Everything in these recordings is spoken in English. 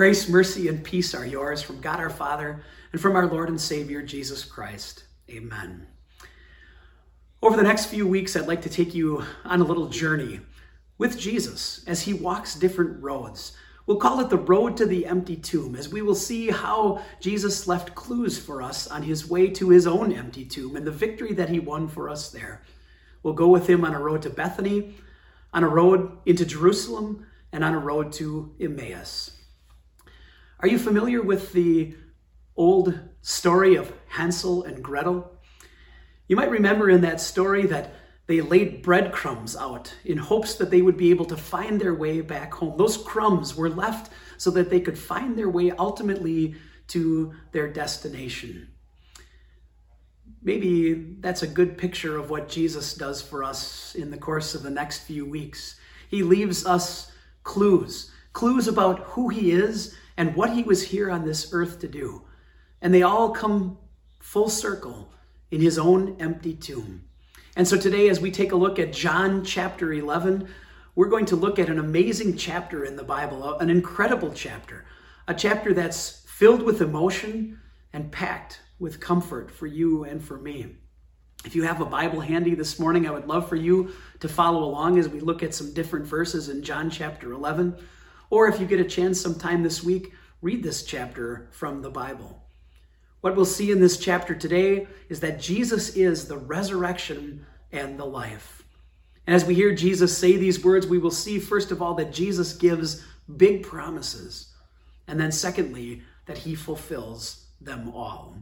Grace, mercy, and peace are yours from God our Father and from our Lord and Savior, Jesus Christ. Amen. Over the next few weeks, I'd like to take you on a little journey with Jesus as he walks different roads. We'll call it the road to the empty tomb, as we will see how Jesus left clues for us on his way to his own empty tomb and the victory that he won for us there. We'll go with him on a road to Bethany, on a road into Jerusalem, and on a road to Emmaus. Are you familiar with the old story of Hansel and Gretel? You might remember in that story that they laid breadcrumbs out in hopes that they would be able to find their way back home. Those crumbs were left so that they could find their way ultimately to their destination. Maybe that's a good picture of what Jesus does for us in the course of the next few weeks. He leaves us clues, clues about who he is and what he was here on this earth to do. And they all come full circle in his own empty tomb. And so today, as we take a look at John chapter 11, we're going to look at an amazing chapter in the Bible, an incredible chapter, a chapter that's filled with emotion and packed with comfort for you and for me. If you have a Bible handy this morning, I would love for you to follow along as we look at some different verses in John chapter 11. Or if you get a chance sometime this week, read this chapter from the Bible. What we'll see in this chapter today is that Jesus is the resurrection and the life. And as we hear Jesus say these words, we will see, first of all, that Jesus gives big promises. And then, secondly, that he fulfills them all.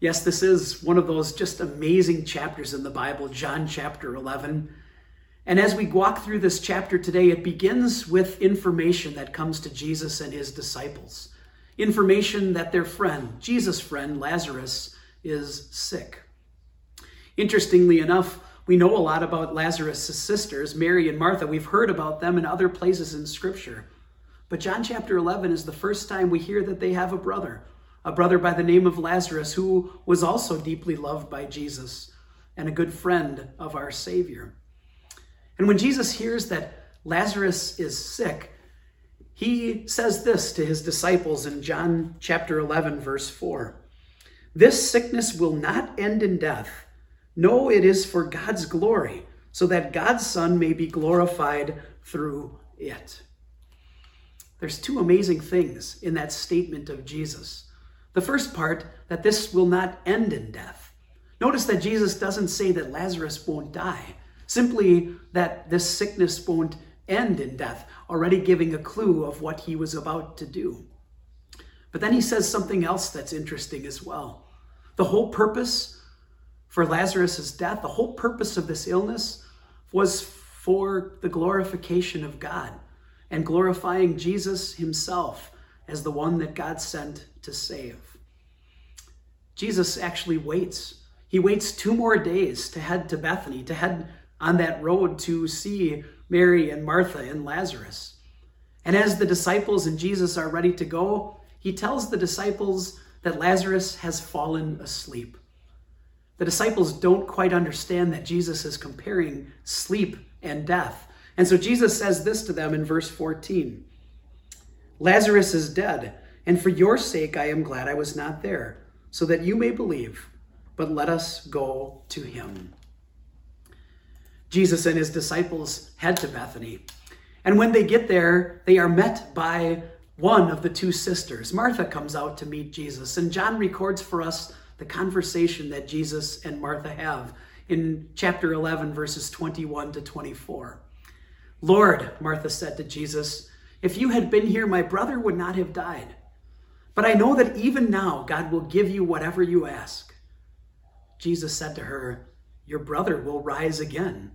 Yes, this is one of those just amazing chapters in the Bible, John chapter 11. And as we walk through this chapter today, it begins with information that comes to Jesus and his disciples. Information that their friend, Jesus' friend, Lazarus, is sick. Interestingly enough, we know a lot about Lazarus' sisters, Mary and Martha. We've heard about them in other places in Scripture. But John chapter 11 is the first time we hear that they have a brother, a brother by the name of Lazarus, who was also deeply loved by Jesus and a good friend of our Savior. And when Jesus hears that Lazarus is sick, he says this to his disciples in John chapter 11, verse 4 This sickness will not end in death. No, it is for God's glory, so that God's Son may be glorified through it. There's two amazing things in that statement of Jesus. The first part, that this will not end in death. Notice that Jesus doesn't say that Lazarus won't die. Simply that this sickness won't end in death, already giving a clue of what he was about to do. But then he says something else that's interesting as well. The whole purpose for Lazarus' death, the whole purpose of this illness was for the glorification of God and glorifying Jesus himself as the one that God sent to save. Jesus actually waits. He waits two more days to head to Bethany, to head on that road to see Mary and Martha and Lazarus. And as the disciples and Jesus are ready to go, he tells the disciples that Lazarus has fallen asleep. The disciples don't quite understand that Jesus is comparing sleep and death. And so Jesus says this to them in verse 14 Lazarus is dead, and for your sake I am glad I was not there, so that you may believe. But let us go to him. Jesus and his disciples head to Bethany. And when they get there, they are met by one of the two sisters. Martha comes out to meet Jesus, and John records for us the conversation that Jesus and Martha have in chapter 11, verses 21 to 24. Lord, Martha said to Jesus, if you had been here, my brother would not have died. But I know that even now God will give you whatever you ask. Jesus said to her, Your brother will rise again.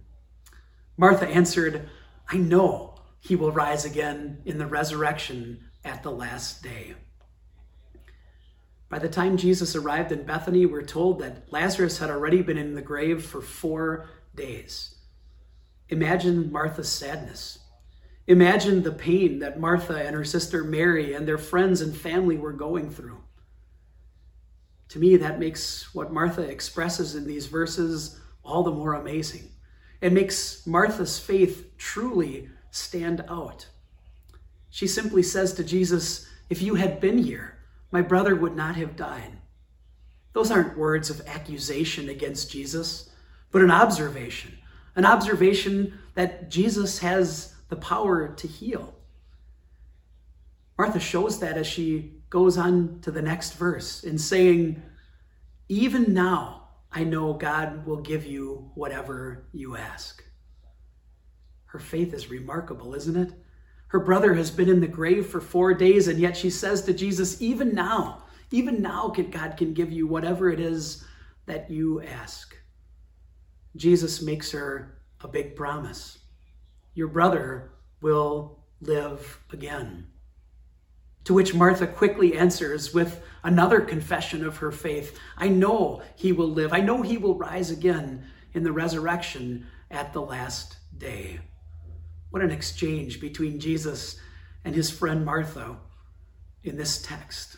Martha answered, I know he will rise again in the resurrection at the last day. By the time Jesus arrived in Bethany, we're told that Lazarus had already been in the grave for four days. Imagine Martha's sadness. Imagine the pain that Martha and her sister Mary and their friends and family were going through. To me, that makes what Martha expresses in these verses all the more amazing. It makes Martha's faith truly stand out. She simply says to Jesus, If you had been here, my brother would not have died. Those aren't words of accusation against Jesus, but an observation. An observation that Jesus has the power to heal. Martha shows that as she goes on to the next verse in saying, Even now I know God will give you whatever you ask. Her faith is remarkable, isn't it? Her brother has been in the grave for four days, and yet she says to Jesus, Even now, even now, God can give you whatever it is that you ask. Jesus makes her a big promise. Your brother will live again. To which Martha quickly answers with another confession of her faith I know he will live. I know he will rise again in the resurrection at the last day. What an exchange between Jesus and his friend Martha in this text.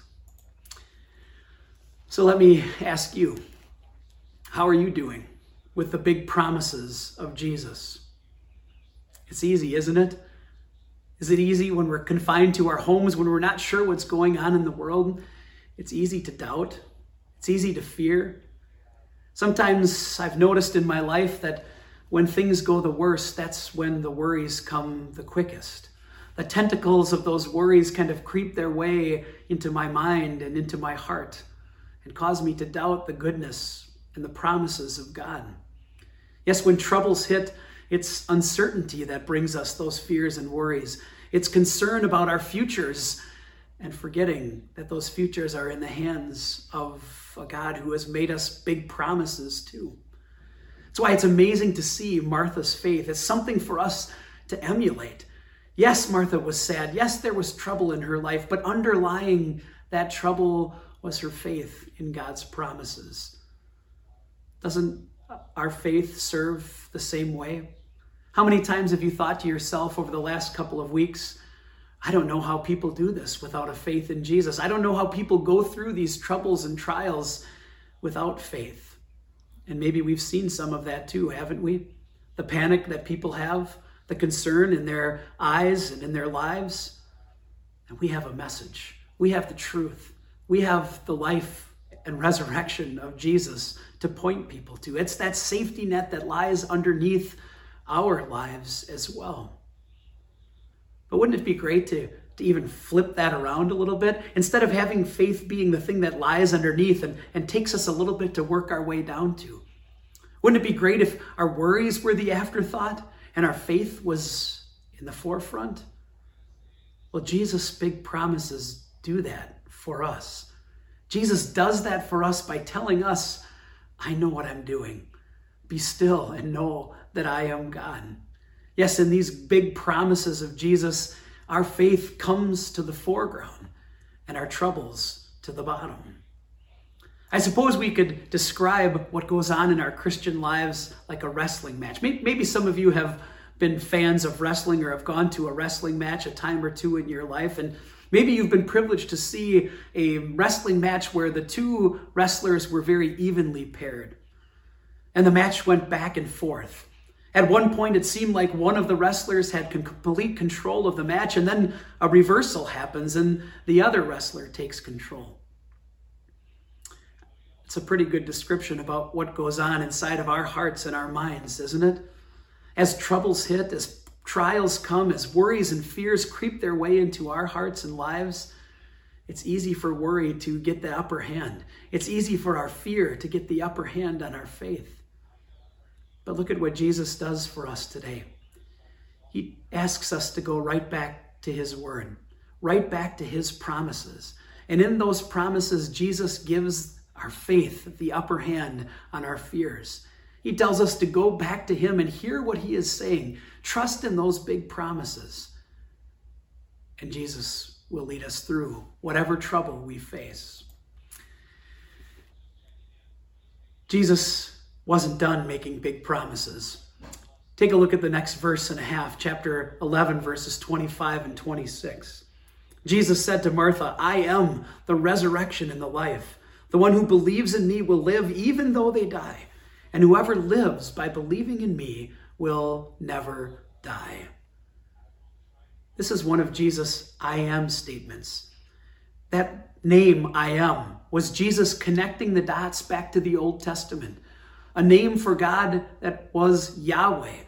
So let me ask you how are you doing with the big promises of Jesus? It's easy, isn't it? Is it easy when we're confined to our homes, when we're not sure what's going on in the world? It's easy to doubt. It's easy to fear. Sometimes I've noticed in my life that when things go the worst, that's when the worries come the quickest. The tentacles of those worries kind of creep their way into my mind and into my heart and cause me to doubt the goodness and the promises of God. Yes, when troubles hit, it's uncertainty that brings us those fears and worries. It's concern about our futures and forgetting that those futures are in the hands of a God who has made us big promises too. That's why it's amazing to see Martha's faith. It's something for us to emulate. Yes, Martha was sad. Yes, there was trouble in her life, but underlying that trouble was her faith in God's promises. Doesn't our faith serve the same way? How many times have you thought to yourself over the last couple of weeks, I don't know how people do this without a faith in Jesus. I don't know how people go through these troubles and trials without faith. And maybe we've seen some of that too, haven't we? The panic that people have, the concern in their eyes and in their lives. And we have a message. We have the truth. We have the life and resurrection of Jesus to point people to. It's that safety net that lies underneath our lives as well. But wouldn't it be great to, to even flip that around a little bit? Instead of having faith being the thing that lies underneath and, and takes us a little bit to work our way down to. Wouldn't it be great if our worries were the afterthought and our faith was in the forefront? Well, Jesus' big promises do that for us. Jesus does that for us by telling us, I know what I'm doing. Be still and know that I am God. Yes, in these big promises of Jesus, our faith comes to the foreground and our troubles to the bottom. I suppose we could describe what goes on in our Christian lives like a wrestling match. Maybe some of you have been fans of wrestling or have gone to a wrestling match a time or two in your life. And maybe you've been privileged to see a wrestling match where the two wrestlers were very evenly paired. And the match went back and forth. At one point, it seemed like one of the wrestlers had complete control of the match, and then a reversal happens and the other wrestler takes control. It's a pretty good description about what goes on inside of our hearts and our minds, isn't it? As troubles hit, as trials come, as worries and fears creep their way into our hearts and lives, it's easy for worry to get the upper hand. It's easy for our fear to get the upper hand on our faith. But look at what Jesus does for us today. He asks us to go right back to His Word, right back to His promises. And in those promises, Jesus gives our faith the upper hand on our fears. He tells us to go back to Him and hear what He is saying. Trust in those big promises. And Jesus will lead us through whatever trouble we face. Jesus wasn't done making big promises. Take a look at the next verse and a half, chapter 11, verses 25 and 26. Jesus said to Martha, I am the resurrection and the life. The one who believes in me will live even though they die, and whoever lives by believing in me will never die. This is one of Jesus' I am statements. That name, I am, was Jesus connecting the dots back to the Old Testament, a name for God that was Yahweh.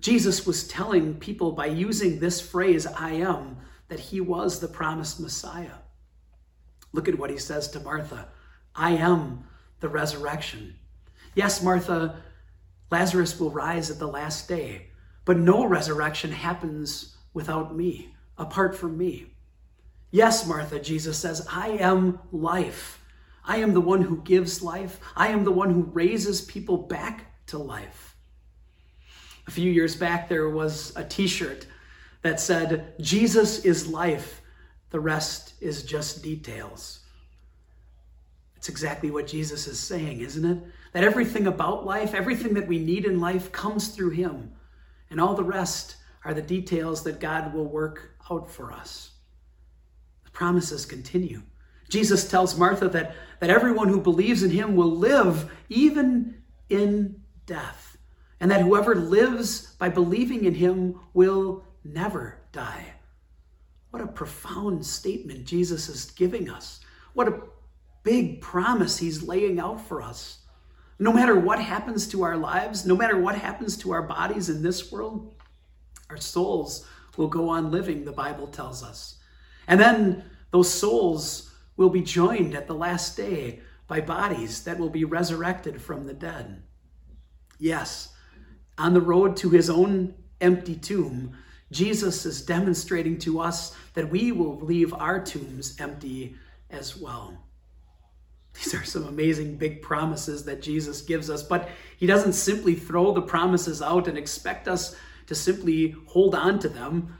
Jesus was telling people by using this phrase, I am, that he was the promised Messiah. Look at what he says to Martha I am the resurrection. Yes, Martha, Lazarus will rise at the last day, but no resurrection happens without me, apart from me. Yes, Martha, Jesus says, I am life. I am the one who gives life. I am the one who raises people back to life. A few years back, there was a t shirt that said, Jesus is life, the rest is just details. It's exactly what Jesus is saying, isn't it? That everything about life, everything that we need in life comes through Him, and all the rest are the details that God will work out for us. The promises continue. Jesus tells Martha that, that everyone who believes in him will live even in death, and that whoever lives by believing in him will never die. What a profound statement Jesus is giving us. What a big promise he's laying out for us. No matter what happens to our lives, no matter what happens to our bodies in this world, our souls will go on living, the Bible tells us. And then those souls will be joined at the last day by bodies that will be resurrected from the dead. Yes, on the road to his own empty tomb, Jesus is demonstrating to us that we will leave our tombs empty as well. These are some amazing big promises that Jesus gives us, but he doesn't simply throw the promises out and expect us to simply hold on to them.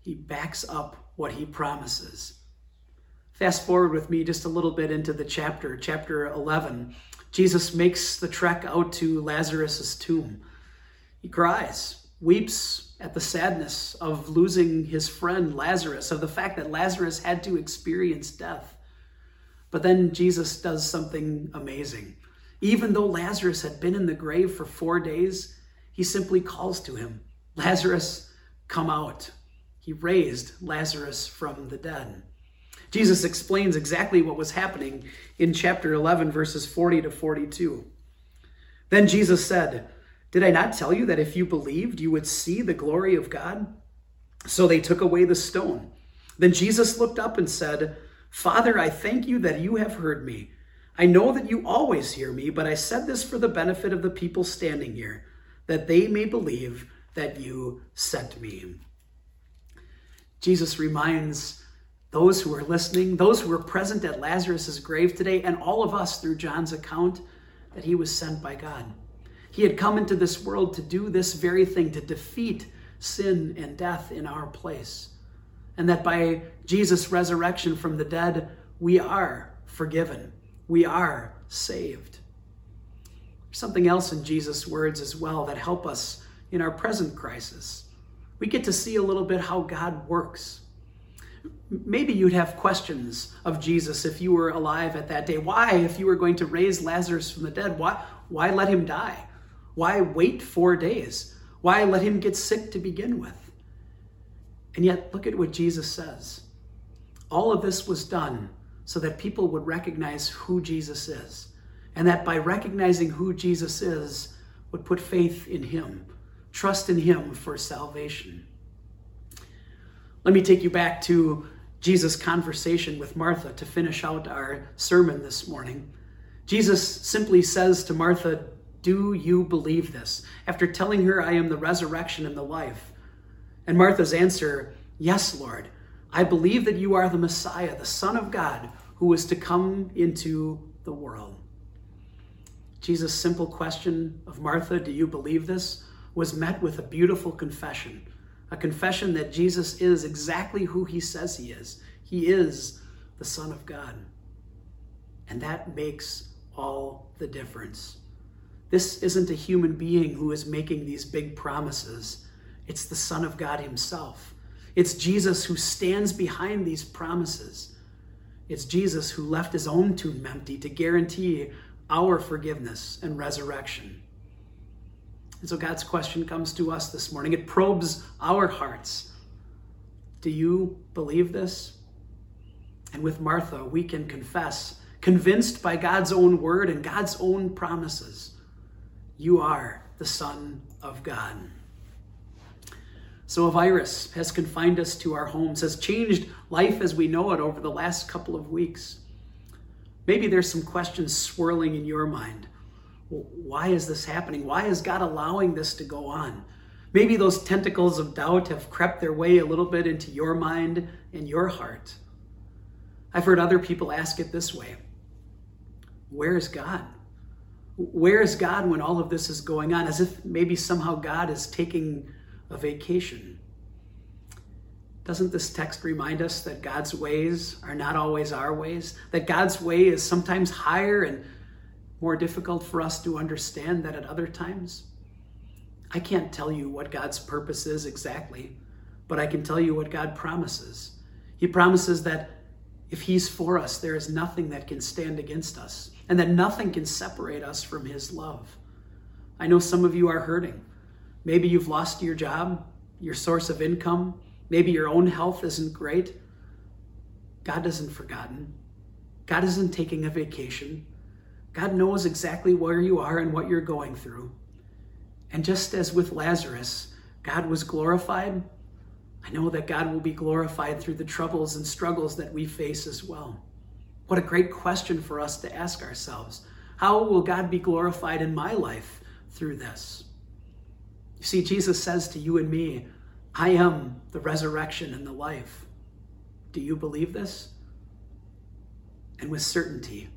He backs up what he promises. Fast forward with me just a little bit into the chapter, chapter 11. Jesus makes the trek out to Lazarus' tomb. He cries, weeps at the sadness of losing his friend Lazarus, of the fact that Lazarus had to experience death. But then Jesus does something amazing. Even though Lazarus had been in the grave for four days, he simply calls to him, Lazarus, come out. He raised Lazarus from the dead. Jesus explains exactly what was happening in chapter 11, verses 40 to 42. Then Jesus said, Did I not tell you that if you believed, you would see the glory of God? So they took away the stone. Then Jesus looked up and said, Father, I thank you that you have heard me. I know that you always hear me, but I said this for the benefit of the people standing here, that they may believe that you sent me. Jesus reminds those who are listening, those who were present at Lazarus' grave today, and all of us through John's account, that he was sent by God. He had come into this world to do this very thing, to defeat sin and death in our place and that by Jesus' resurrection from the dead, we are forgiven. We are saved. something else in Jesus' words as well that help us in our present crisis. We get to see a little bit how God works. Maybe you'd have questions of Jesus if you were alive at that day. Why, if you were going to raise Lazarus from the dead, why, why let him die? Why wait four days? Why let him get sick to begin with? And yet, look at what Jesus says. All of this was done so that people would recognize who Jesus is. And that by recognizing who Jesus is, would put faith in him, trust in him for salvation. Let me take you back to Jesus' conversation with Martha to finish out our sermon this morning. Jesus simply says to Martha, Do you believe this? After telling her, I am the resurrection and the life. And Martha's answer, Yes, Lord, I believe that you are the Messiah, the Son of God, who was to come into the world. Jesus' simple question of Martha, Do you believe this? was met with a beautiful confession. A confession that Jesus is exactly who he says he is. He is the Son of God. And that makes all the difference. This isn't a human being who is making these big promises. It's the Son of God Himself. It's Jesus who stands behind these promises. It's Jesus who left His own tomb empty to guarantee our forgiveness and resurrection. And so God's question comes to us this morning. It probes our hearts. Do you believe this? And with Martha, we can confess, convinced by God's own word and God's own promises, you are the Son of God. So, a virus has confined us to our homes, has changed life as we know it over the last couple of weeks. Maybe there's some questions swirling in your mind. why is this happening? Why is God allowing this to go on? Maybe those tentacles of doubt have crept their way a little bit into your mind and your heart. I've heard other people ask it this way Where is God? Where is God when all of this is going on? As if maybe somehow God is taking a vacation. Doesn't this text remind us that God's ways are not always our ways? That God's way is sometimes higher and more difficult for us to understand than at other times? I can't tell you what God's purpose is exactly, but I can tell you what God promises. He promises that if He's for us, there is nothing that can stand against us, and that nothing can separate us from His love. I know some of you are hurting. Maybe you've lost your job, your source of income. Maybe your own health isn't great. God isn't forgotten. God isn't taking a vacation. God knows exactly where you are and what you're going through. And just as with Lazarus, God was glorified, I know that God will be glorified through the troubles and struggles that we face as well. What a great question for us to ask ourselves. How will God be glorified in my life through this? You see, Jesus says to you and me, I am the resurrection and the life. Do you believe this? And with certainty,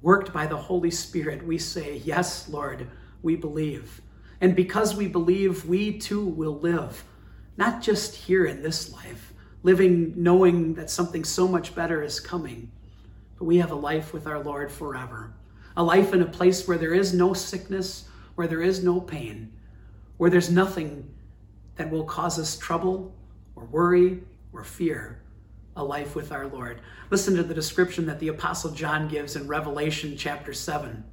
worked by the Holy Spirit, we say, Yes, Lord, we believe. And because we believe, we too will live, not just here in this life, living knowing that something so much better is coming, but we have a life with our Lord forever. A life in a place where there is no sickness, where there is no pain, where there's nothing that will cause us trouble or worry or fear, a life with our Lord. Listen to the description that the Apostle John gives in Revelation chapter 7.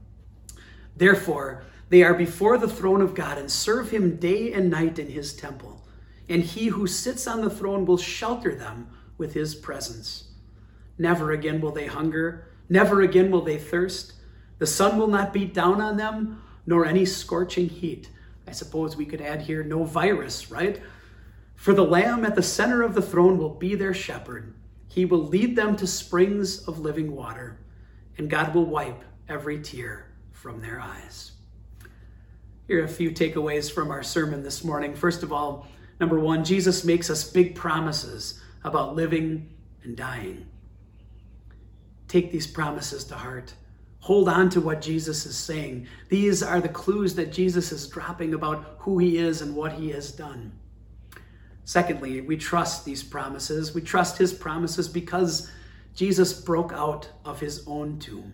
Therefore, they are before the throne of God and serve him day and night in his temple. And he who sits on the throne will shelter them with his presence. Never again will they hunger, never again will they thirst. The sun will not beat down on them, nor any scorching heat. I suppose we could add here no virus, right? For the Lamb at the center of the throne will be their shepherd. He will lead them to springs of living water, and God will wipe every tear from their eyes. Here are a few takeaways from our sermon this morning. First of all, number one, Jesus makes us big promises about living and dying. Take these promises to heart. Hold on to what Jesus is saying. These are the clues that Jesus is dropping about who he is and what he has done. Secondly, we trust these promises. We trust his promises because Jesus broke out of his own tomb.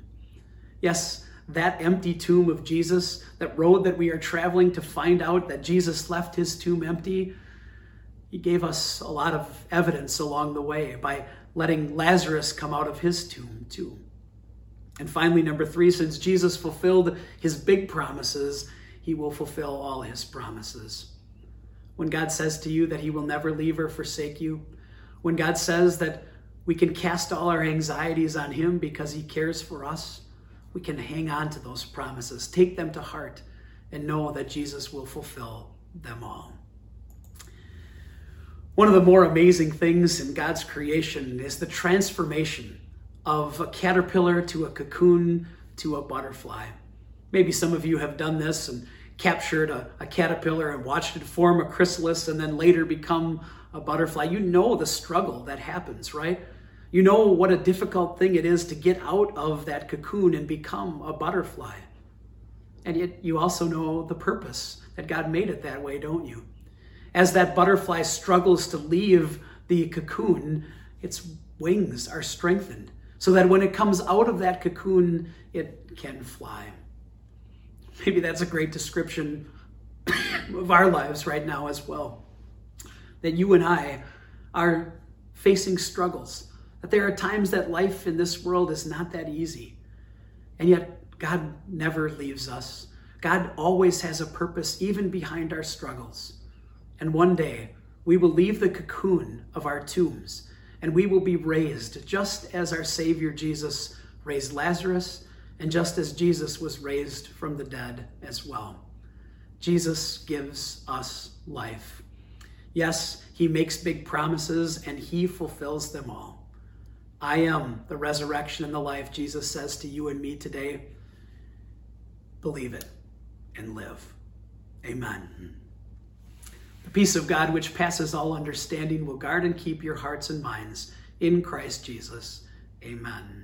Yes, that empty tomb of Jesus, that road that we are traveling to find out that Jesus left his tomb empty, he gave us a lot of evidence along the way by letting Lazarus come out of his tomb, too. And finally, number three, since Jesus fulfilled his big promises, he will fulfill all his promises. When God says to you that he will never leave or forsake you, when God says that we can cast all our anxieties on him because he cares for us, we can hang on to those promises, take them to heart, and know that Jesus will fulfill them all. One of the more amazing things in God's creation is the transformation of a caterpillar to a cocoon to a butterfly. Maybe some of you have done this and captured a, a, caterpillar and watched it form a chrysalis and then later become a butterfly. You know the struggle that happens, right? You know what a difficult thing it is to get out of that cocoon and become a butterfly. And yet you also know the purpose that God made it that way, don't you? As that butterfly struggles to leave the cocoon, its wings are strengthened so that when it comes out of that cocoon, it can fly. Maybe that's a great description of our lives right now as well. That you and I are facing struggles, that there are times that life in this world is not that easy. And yet, God never leaves us. God always has a purpose, even behind our struggles. And one day, We will leave the cocoon of our tombs and we will be raised just as our Savior Jesus raised Lazarus and just as Jesus was raised from the dead as well. Jesus gives us life. Yes, he makes big promises and he fulfills them all. I am the resurrection and the life, Jesus says to you and me today. Believe it and live. Amen. The peace of God, which passes all understanding, will guard and keep your hearts and minds in Christ Jesus. Amen.